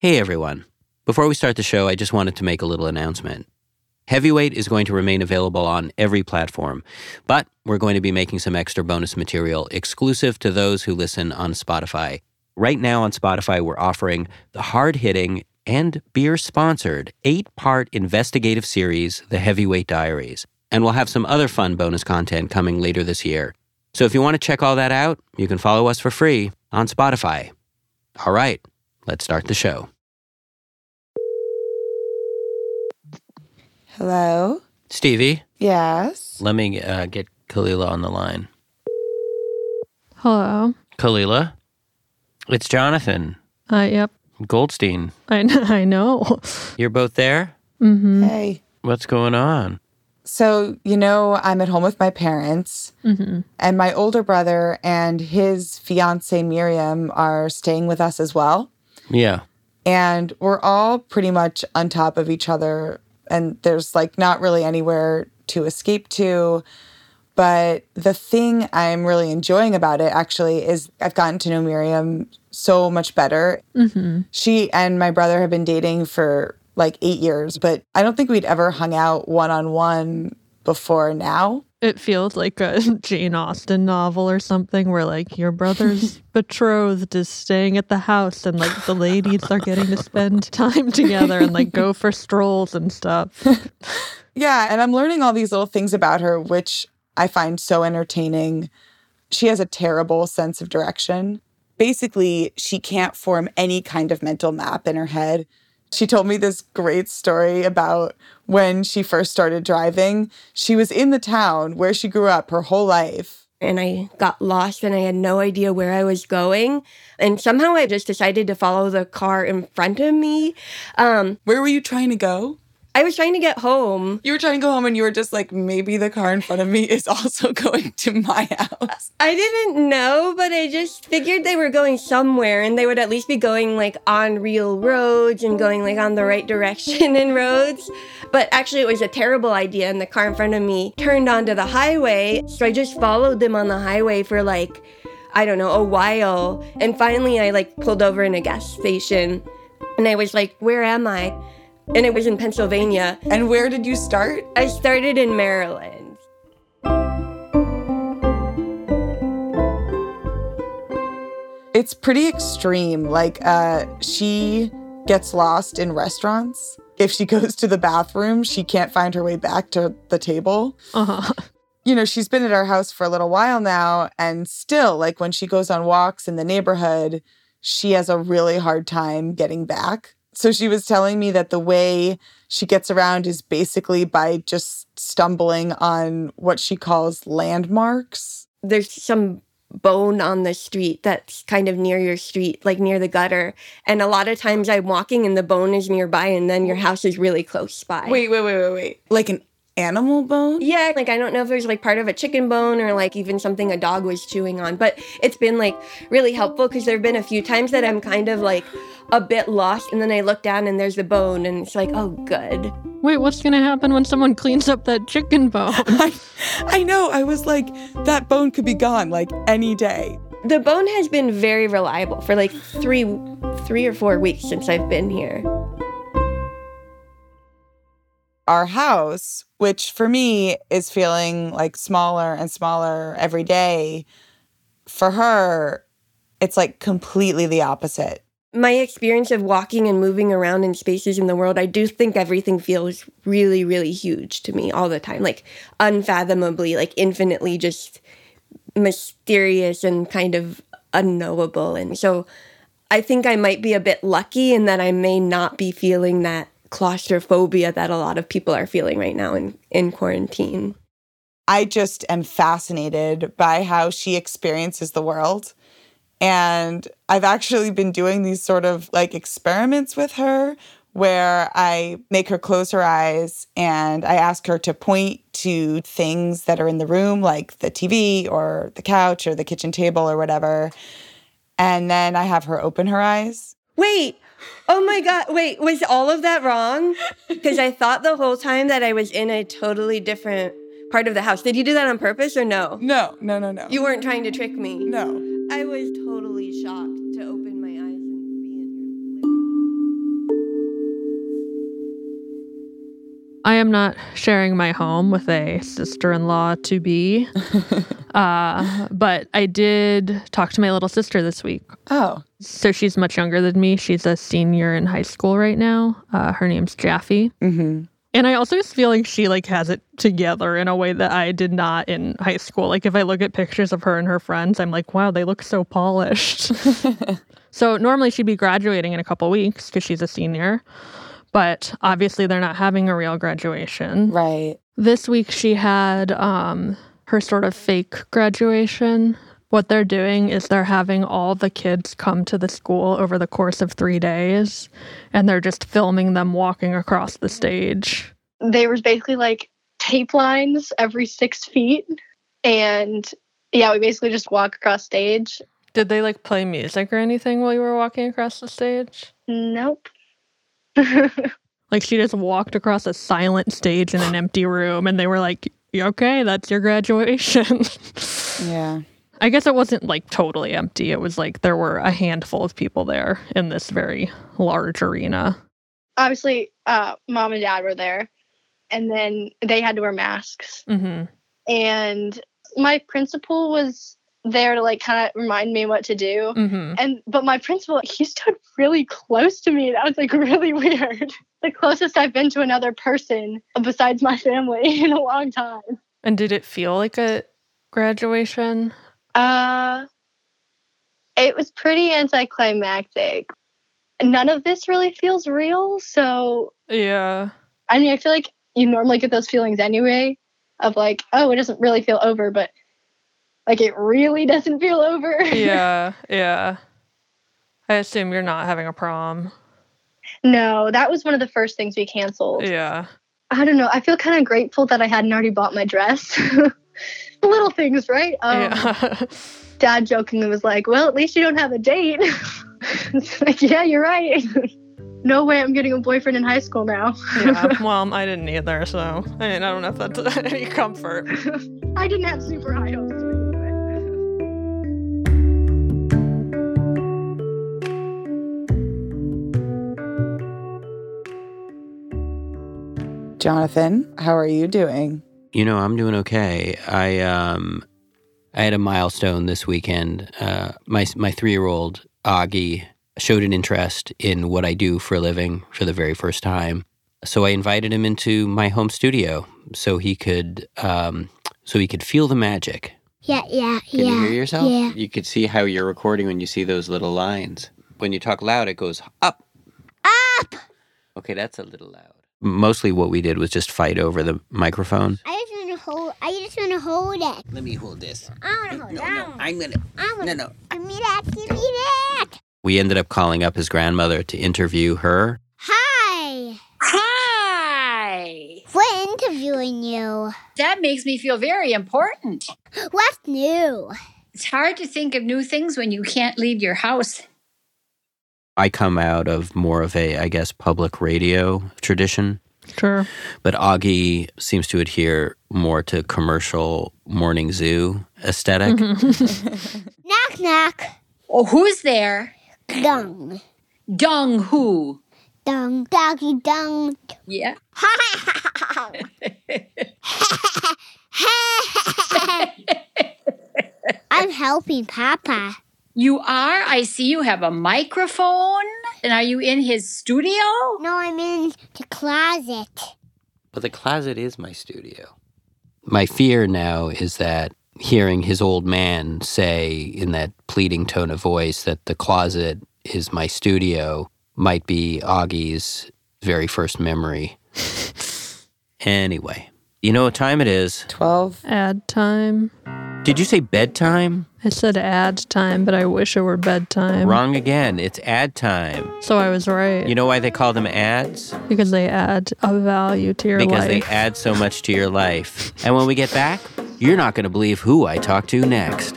Hey everyone. Before we start the show, I just wanted to make a little announcement. Heavyweight is going to remain available on every platform, but we're going to be making some extra bonus material exclusive to those who listen on Spotify. Right now on Spotify, we're offering the hard hitting and beer sponsored eight part investigative series, The Heavyweight Diaries. And we'll have some other fun bonus content coming later this year. So if you want to check all that out, you can follow us for free on Spotify. All right, let's start the show. Hello? Stevie, Yes. let me uh, get Kalila on the line. Hello. Kalila, it's Jonathan Uh, yep. Goldstein. I, I know. You're both there? Mm-hmm. Hey. What's going on? So, you know, I'm at home with my parents, Mm-hmm. and my older brother and his fiance Miriam are staying with us as well. Yeah. And we're all pretty much on top of each other, and there's like not really anywhere to escape to. But the thing I'm really enjoying about it actually is I've gotten to know Miriam so much better. Mm-hmm. She and my brother have been dating for like eight years, but I don't think we'd ever hung out one on one before now. It feels like a Jane Austen novel or something where like your brother's betrothed is staying at the house and like the ladies are getting to spend time together and like go for strolls and stuff. Yeah, and I'm learning all these little things about her, which I find so entertaining. She has a terrible sense of direction. Basically, she can't form any kind of mental map in her head. She told me this great story about when she first started driving. She was in the town where she grew up her whole life. and I got lost and I had no idea where I was going. And somehow I just decided to follow the car in front of me. Um, Where were you trying to go? I was trying to get home. You were trying to go home and you were just like, maybe the car in front of me is also going to my house. I didn't know, but I just figured they were going somewhere and they would at least be going like on real roads and going like on the right direction in roads. But actually, it was a terrible idea, and the car in front of me turned onto the highway. So I just followed them on the highway for like, I don't know, a while. And finally, I like pulled over in a gas station and I was like, where am I? And it was in Pennsylvania. And where did you start? I started in Maryland. It's pretty extreme. Like, uh, she gets lost in restaurants. If she goes to the bathroom, she can't find her way back to the table. Uh-huh. You know, she's been at our house for a little while now, and still, like, when she goes on walks in the neighborhood, she has a really hard time getting back. So she was telling me that the way she gets around is basically by just stumbling on what she calls landmarks. there's some bone on the street that's kind of near your street, like near the gutter. And a lot of times I'm walking and the bone is nearby and then your house is really close by. Wait, wait, wait, wait, wait. Like an animal bone? Yeah, like I don't know if there's like part of a chicken bone or like even something a dog was chewing on, but it's been like really helpful because there have been a few times that I'm kind of like a bit lost and then I look down and there's the bone and it's like, oh, good. Wait, what's gonna happen when someone cleans up that chicken bone? I, I know. I was like, that bone could be gone like any day. The bone has been very reliable for like three, three or four weeks since I've been here. Our house, which for me is feeling like smaller and smaller every day, for her, it's like completely the opposite. my experience of walking and moving around in spaces in the world, I do think everything feels really, really huge to me all the time. Like unfathomably, like infinitely just mysterious and kind of unknowable. And so I think I might be a bit lucky in that I may not be feeling that claustrophobia that a lot of people are feeling right now in, in quarantine. I just am fascinated by how she experiences the world. And I've actually been doing these sort of like experiments with her where I make her close her eyes and I ask her to point to things that are in the room, like the TV or the couch or the kitchen table or whatever. And then I have her open her eyes. Wait. Oh my God. Wait, was all of that wrong? Because I thought the whole time that I was in a totally different part of the house. Did you do that on purpose or no? No, no, no, no. You weren't trying to trick me. no. I was totally shocked I am not sharing my home with a sister in law to be. uh, but I did talk to my little sister this week. Oh, So she's much younger than me. She's a senior in high school right now. Uh, her name's Jaffe. mm-hmm. And I also just feel like she like has it together in a way that I did not in high school. Like if I look at pictures of her and her friends, I'm like, wow, they look so polished. so normally she'd be graduating in a couple weeks because she's a senior. But obviously they're not having a real graduation. right. This week she had um her sort of fake graduation. What they're doing is they're having all the kids come to the school over the course of 3 days and they're just filming them walking across the stage. They were basically like tape lines every six feet and yeah we basically just walk across stage Did they like play music or anything while you were walking across the stage? nope Like she just walked across a silent stage in an empty room and they were like, "Okay, that's your graduation." Yeah. I guess it wasn't like totally empty. It was like there were a handful of people there in this very large arena. obviously uh mom and dad were there and then they had to wear masks Mhm. and my principal was there to like kind of remind me what to do Mhm. and but my principal he stood really close to me that was like really weird the closest i've been to another person besides my family in a long time And did it feel like a graduation? uh it was pretty anticlimactic none of this really feels real so Yeah. i mean i feel like you normally get those feelings anyway of like oh it doesn't really feel over but like it really doesn't feel over Yeah. Yeah. I assume you're not having a prom. no that was one of the first things we canceled Yeah. I don't know. I feel kind of grateful that I hadn't already bought my dress. Little things, right? Um, yeah. Dad jokingly was like, "Well, at least you don't have a date." it's like, yeah, you're right. no way, I'm getting a boyfriend in high school now. yeah. Well, I didn't either, so I mean, I don't know if that's any comfort. I didn't have super high hopes. Jonathan, how are you doing? You know, I'm doing okay. I um, I had a milestone this weekend. Uh, my my three year old Augie showed an interest in what I do for a living for the very first time. So I invited him into my home studio so he could um, so he could feel the magic. Yeah, yeah, Can yeah. you hear yourself? Yeah. You could see how you're recording when you see those little lines. When you talk loud, it goes up. Up! Okay, that's a little loud. Mostly what we did was just fight over the microphone. I just want to hold. I just want to hold it. Let me hold this. I want to hold it. I wanna- I'm gonna. I wanna- no. Give me that. Give me that. We ended up calling up his grandmother to interview her. Hi. Hi! We're interviewing you. That makes me feel very important. What's new? It's hard to think of new things when you can't leave your house. I come out of more of a, I guess, public radio tradition, Sure. but Augie seems to adhere more to commercial morning zoo esthetic Knock knock. Oh, who's there? Dung. Dung who? Dung. Doggy dung. Yeah. I'm helping Papa. You are? I see you have a microphone. And are you in his studio? No, I'm in the closet. But the closet is my studio. My fear now is that hearing his old man say in that pleading tone of voice that the closet is my studio might be Augie's very first memory. anyway, you know what time it is? 12? Ad time. Did you say bedtime? I said ad time, but I wish it were bedtime. Wrong again. It's ad time. So I was right. You know why they call them ads? because they add a value to your life. because they add so much to your life. And when we get back, you're not going to believe who I talk to next.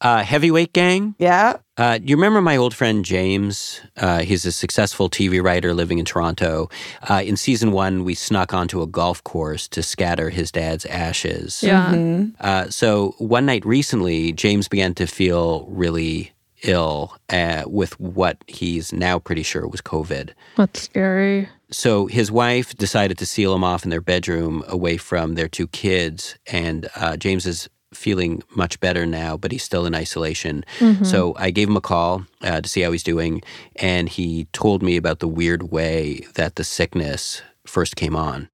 Uh, heavyweight gang. Yeah. Uh, you remember my old friend James? Uh, he's a successful TV writer living in Toronto. Uh, in season one, we snuck onto a golf course to scatter his dad's ashes. Yeah. Mhm. Uh, so one night recently, James began to feel really ill uh, with what he's now pretty sure was COVID. That's scary. So his wife decided to seal him off in their bedroom away from their two kids. And uh, James is feeling much better now, but he's still in isolation. Mhm. So I gave him a call uh, to see how he's doing. And he told me about the weird way that the sickness first came on.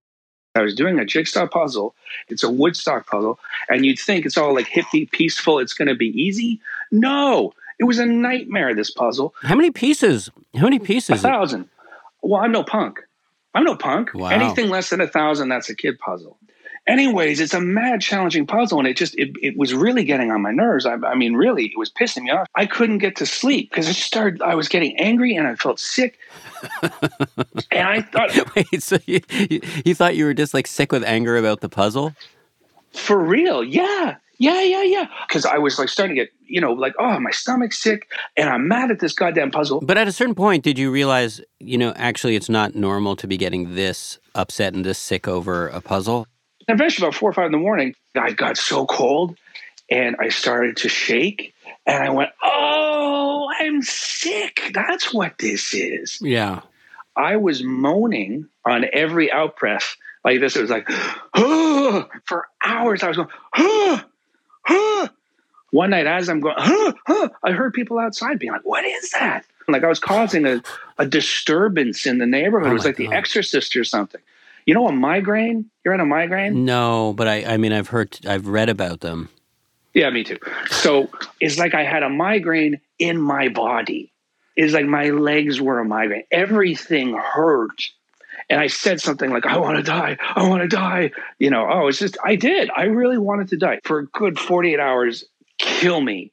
I was doing a jigsaw puzzle. It's a Woodstock puzzle, and you'd think it's all like hippie, peaceful. It's going to be easy. No, it was a nightmare. This puzzle, How many pieces? How many pieces? a pieces? thousand. Well, I'm no punk. I'm no punk. Wow. Anything less than a thousand, that's a kid puzzle. Anyways, it's a mad challenging puzzle, and it just it, it was really getting on my nerves. I, I mean, really, it was pissing me off. I couldn't get to sleep because it started. I was getting angry, and I felt sick. and I thought, Wait, so you, you, you thought you were just like sick with anger about the puzzle? For real? Yeah. Yeah, yeah, yeah. Because I was like starting to get, you know, like, oh, my stomach's sick and I'm mad at this goddamn puzzle. But at a certain point, did you realize, you know, actually it's not normal to be getting this upset and this sick over a puzzle? And eventually, about four or five in the morning, I got so cold and I started to shake and I went, oh, I'm sick. That's what this is. Yeah. I was moaning on every out breath like this. It was like, oh, for hours. I was going, oh, oh. One night, as I'm going, huh, huh, I heard people outside being like, what is that? Like I was causing a, a disturbance in the neighborhood. Oh it was like the exorcist or something. You know, a migraine? You're on a migraine? No, but I, I mean, I've heard, I've read about them. Yeah, me too. So it's like I had a migraine in my body. It's like my legs were a migraine. Everything hurt. And I said something like, I want to die. I want to die. You know, oh, it's just, I did. I really wanted to die for a good 48 hours. Kill me.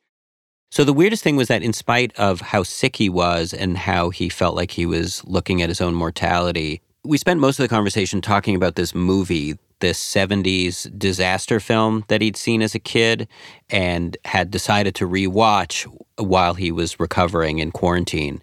So the weirdest thing was that in spite of how sick he was and how he felt like he was looking at his own mortality, we spent most of the conversation talking about this movie, this 70s disaster film that he'd seen as a kid and had decided to rewatch while he was recovering in quarantine.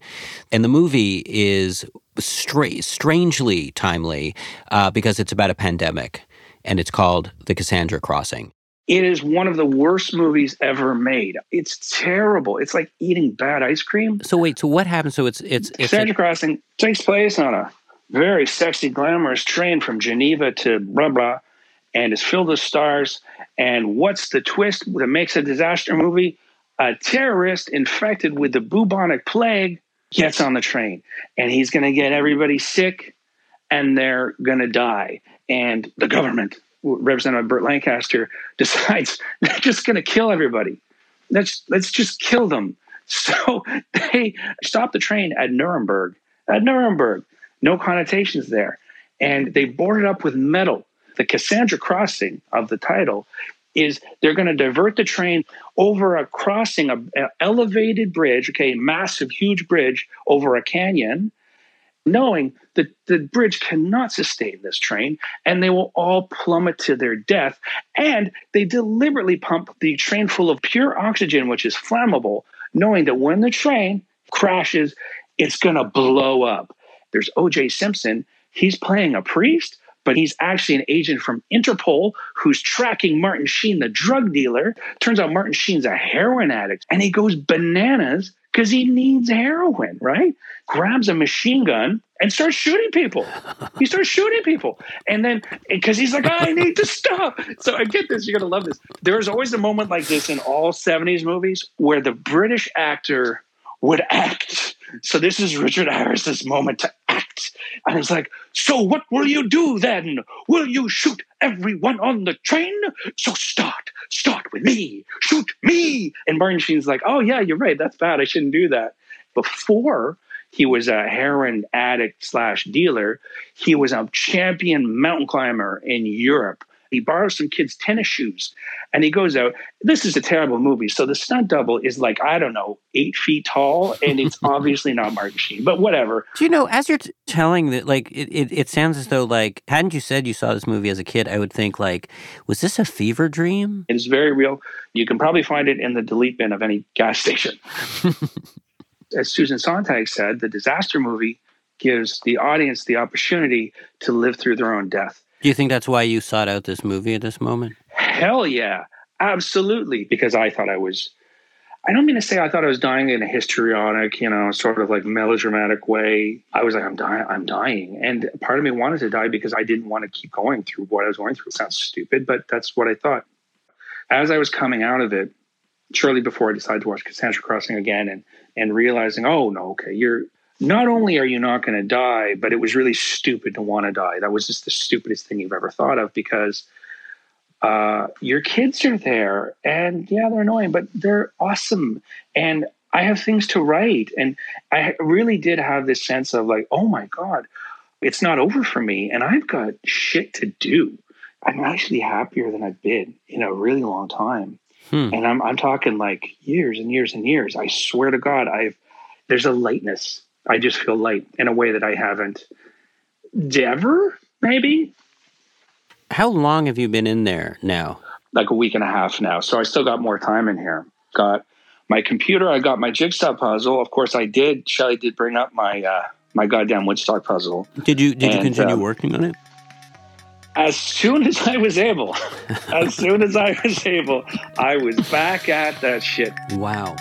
And the movie is stra- strangely timely uh, because it's about a pandemic and it's called The Cassandra Crossing. It is one of the worst movies ever made. It's terrible. It's like eating bad ice cream. So wait, so what happens? So it's it's it's Cassandra Crossing takes place on a very sexy, glamorous train from Geneva to blah blah, and is filled with stars. And what's the twist that makes a disaster movie? A terrorist infected with the bubonic plague gets on the train, and he's going to get everybody sick, and they're going to die. And the government, represented by Burt Lancaster, decides they're just going to kill everybody. Let's let's just kill them. So they stop the train at Nuremberg. At Nuremberg, no connotations there, and they board it up with metal. The Cassandra crossing of the title is they're going to divert the train over a crossing, a, a elevated bridge, okay, massive, huge bridge over a canyon, knowing that the bridge cannot sustain this train and they will all plummet to their death. And they deliberately pump the train full of pure oxygen, which is flammable, knowing that when the train crashes, it's going to blow up. There's OJ Simpson. He's playing a priest, but he's actually an agent from Interpol who's tracking Martin Sheen, the drug dealer. Turns out Martin Sheen's a heroin addict and he goes bananas because he needs heroin, right? Grabs a machine gun and starts shooting people. He starts shooting people. And then, because he's like, I need to stop. So I get this. You're going to love this. There's always a moment like this in all 70s movies where the British actor would act. So this is Richard Harris's moment to act. And it's like, so what will you do then? Will you shoot everyone on the train? So start, start with me, shoot me. And Martin Sheen's like, oh yeah, you're right. That's bad. I shouldn't do that. Before he was a heroin addict slash dealer, he was a champion mountain climber in Europe. He borrows some kid's tennis shoes and he goes out. This is a terrible movie. So the stunt double is like, I don't know, eight feet tall, and it's obviously not Martin Sheen, but whatever. Do you know, as you're t- telling that, like, it, it, it sounds as though, like, hadn't you said you saw this movie as a kid, I would think, like, was this a fever dream? It is very real. You can probably find it in the delete bin of any gas station. As Susan Sontag said, the disaster movie gives the audience the opportunity to live through their own death. Do you think that's why you sought out this movie at this moment? Hell yeah, absolutely. Because I thought I was, I don't mean to say I thought I was dying in a histrionic, you know, sort of like melodramatic way. I was like, I'm dying, I'm dying. And part of me wanted to die because I didn't want to keep going through what I was going through. It sounds stupid, but that's what I thought. As I was coming out of it, shortly before I decided to watch Cassandra Crossing again and and realizing, oh no, okay, you're not only are you not going to die, but it was really stupid to want to die. That was just the stupidest thing you've ever thought of because uh, your kids are there and yeah, they're annoying, but they're awesome. And I have things to write. And I really did have this sense of like, oh my God, it's not over for me. And I've got shit to do. I'm actually happier than I've been in a really long time. Hmm. And I'm, I'm talking like years and years and years. I swear to God, I've, there's a lightness. I just feel light in a way that I haven't ever, maybe How long have you been in there now? like a week and a half now. So I still got more time in here. Got my computer. I got my jigsaw puzzle. Of course, I did. Shelly did bring up my uh, my goddamn Woodstock puzzle. Did you did you continue um, working on it? As soon as I was able, as soon as I was able, I was back at that shit. Wow.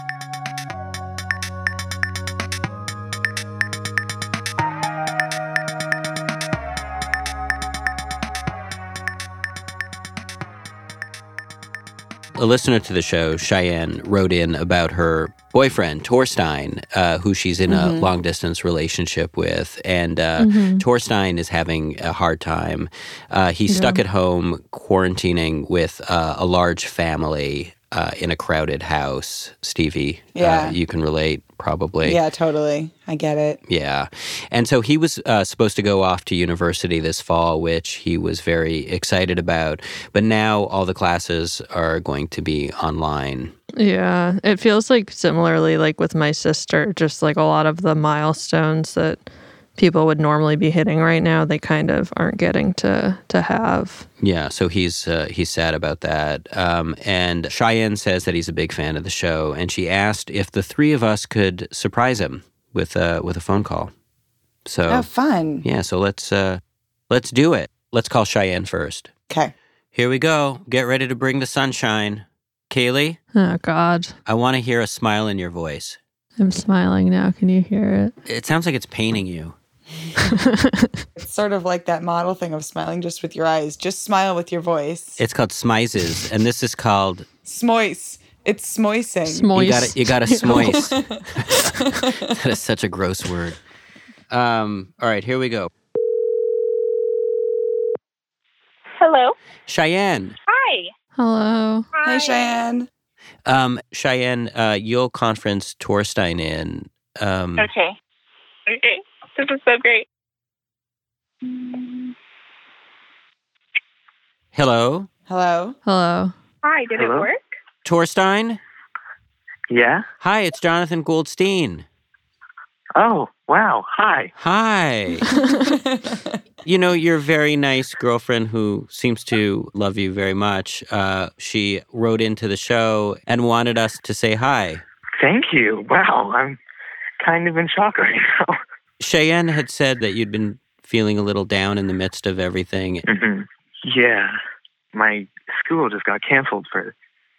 A listener to the show, Cheyenne, wrote in about her boyfriend, Torstein, uh, who she's in a long distance relationship with. And uh, Torstein is having a hard time. Uh, he's stuck at home quarantining with uh, a large family uh, in a crowded house. Stevie, Yeah. uh, you can relate probably. Yeah, totally. I get it. Yeah. And so he was uh, supposed to go off to university this fall, which he was very excited about. But now all the classes are going to be online. Yeah, it feels like similarly like with my sister, just like a lot of the milestones that people would normally be hitting right now, they kind of aren't getting to to have. Yeah, so he's uh, he's sad about that. Um, and Cheyenne says that he's a big fan of the show, and she asked if the three of us could surprise him with uh, with a phone call. So Oh, fun. yeah, so let's uh, let's do it. Let's call Cheyenne first. Okay. Here we go. Get ready to bring the sunshine, Kaylee. Oh God, I want to hear a smile in your voice. I'm smiling now. Can you hear it? It sounds like it's paining you. It's sort of like that model thing of smiling just with your eyes. Just smile with your voice. It's called smizes, and this is called Smoice. It's smoicing. Smoist. you got to you got to smoise. that is such a gross word. Um, all right, here we go. Hello. Cheyenne. Hi. Hello. Hi, Cheyenne. Um, Cheyenne, uh, you'll conference Torstein in. Um, Okay. Okay. This is so great. Hello, Hello. Hello. Hi. Did Hello? it work? Torstein. Yeah? Hi, it's Jonathan Goldstein. Oh, wow. Hi. Hi. you know, your very nice girlfriend who seems to love you very much. Uh, she wrote into the show and wanted us to say hi. Thank you. Wow. I'm kind of in shock right now. Cheyenne had said that you'd been feeling a little down in the midst of everything. hmm Yeah. My school just got canceled for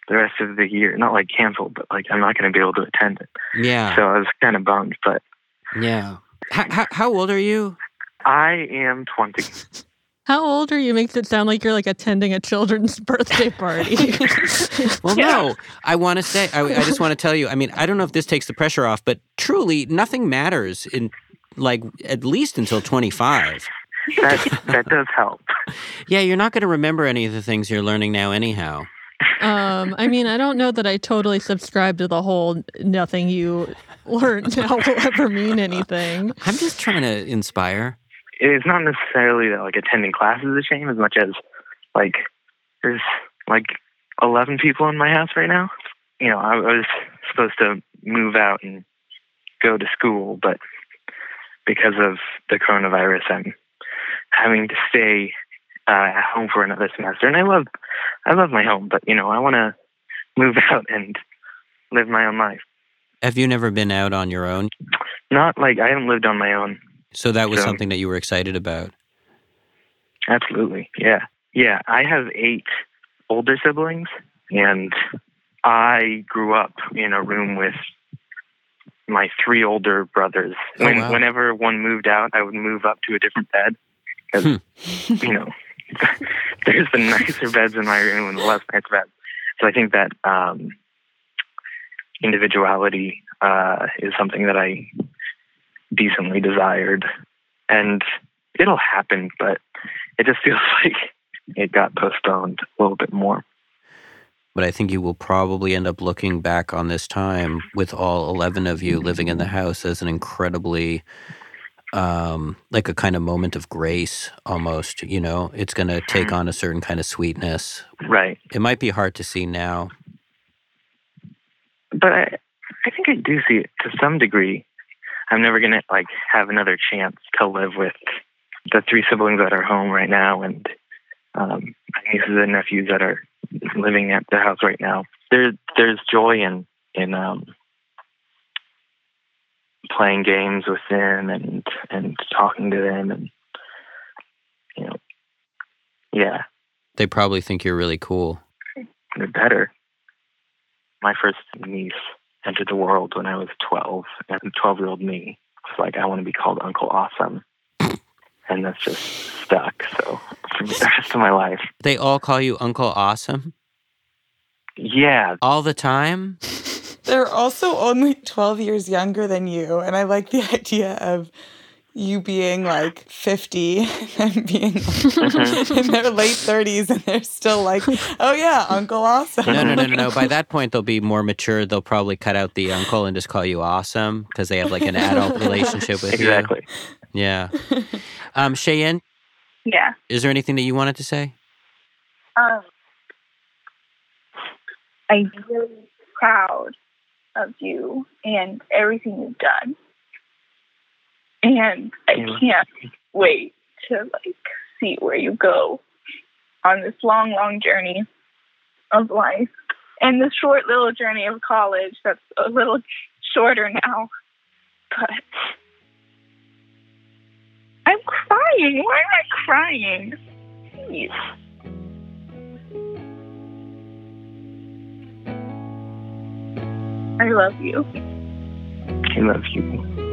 the rest of the year. Not like canceled, but like I'm not going to be able to attend it. Yeah. So I was kind of bummed, but Yeah. How, how, how old are you? I am 20. How old are you? Makes it sound like you're like attending a children's birthday party. Well, no. I want to say, I, I just want to tell you, I mean, I don't know if this takes the pressure off, but truly, nothing matters in like at least until 25. That, that does help. Yeah, you're not going to remember any of the things you're learning now, anyhow. um, I mean, I don't know that I totally subscribe to the whole nothing you learn now will ever mean anything. I'm just trying to inspire. It's not necessarily that like attending class is a shame as much as like there's like 11 people in my house right now. You know, I was supposed to move out and go to school, but because of the coronavirus, I'm having to stay uh, at home for another semester. And I love, I love my home, but you know, I want to move out and live my own life. Have you never been out on your own? Not like I haven't lived on my own. So that was So- something that you were excited about. Absolutely. Yeah. Yeah. I have eight older siblings, and I grew up in a room with my three older brothers. Oh, when, wow. Whenever one moved out, I would move up to a different bed. 'Cause, Hmm. you know, there's the nicer beds in my room and the less nice beds. So I think that um, individuality uh, is something that I decently desired. And it'll happen, but it just feels like it got postponed a little bit more. But I think you will probably end up looking back on this time with all 11 of you living in the house as an incredibly, um, like a kind of moment of grace almost. You know, it's going to take on a certain kind of sweetness. Right. It might be hard to see now. But I, I think I do see it to some degree. I'm never going to like have another chance to live with the three siblings that are home right now and um, my nieces and nephews that are living at the house right now. There, there's joy in in um, playing games with them and and talking to them and you know, yeah, They probably think you're really cool. they're better. My first niece entered the world when I was 12, and 12 year old me was like, I want to be called Uncle Awesome. And that's just stuck. So for the rest of my life. They all call you Uncle Awesome Yeah. all the time. They're also only 12 years younger than you. And I like the idea of you being like 50 and being in their late 30s and they're still like, oh yeah, Uncle Awesome. No, no, no, no, no. By that point, they'll be more mature. They'll probably cut out the uncle and just call you Awesome because they have like an adult relationship with Exactly. you. Exactly. Yeah. Um, Cheyenne, Yeah. is there anything that you wanted to say? Um, I'm really proud of you and everything you've done. And I can't wait to like see where you go on this long, long journey of life. And this short little journey of college that's a little shorter now. But I'm crying. Why am I crying? Please. I love you. I love you.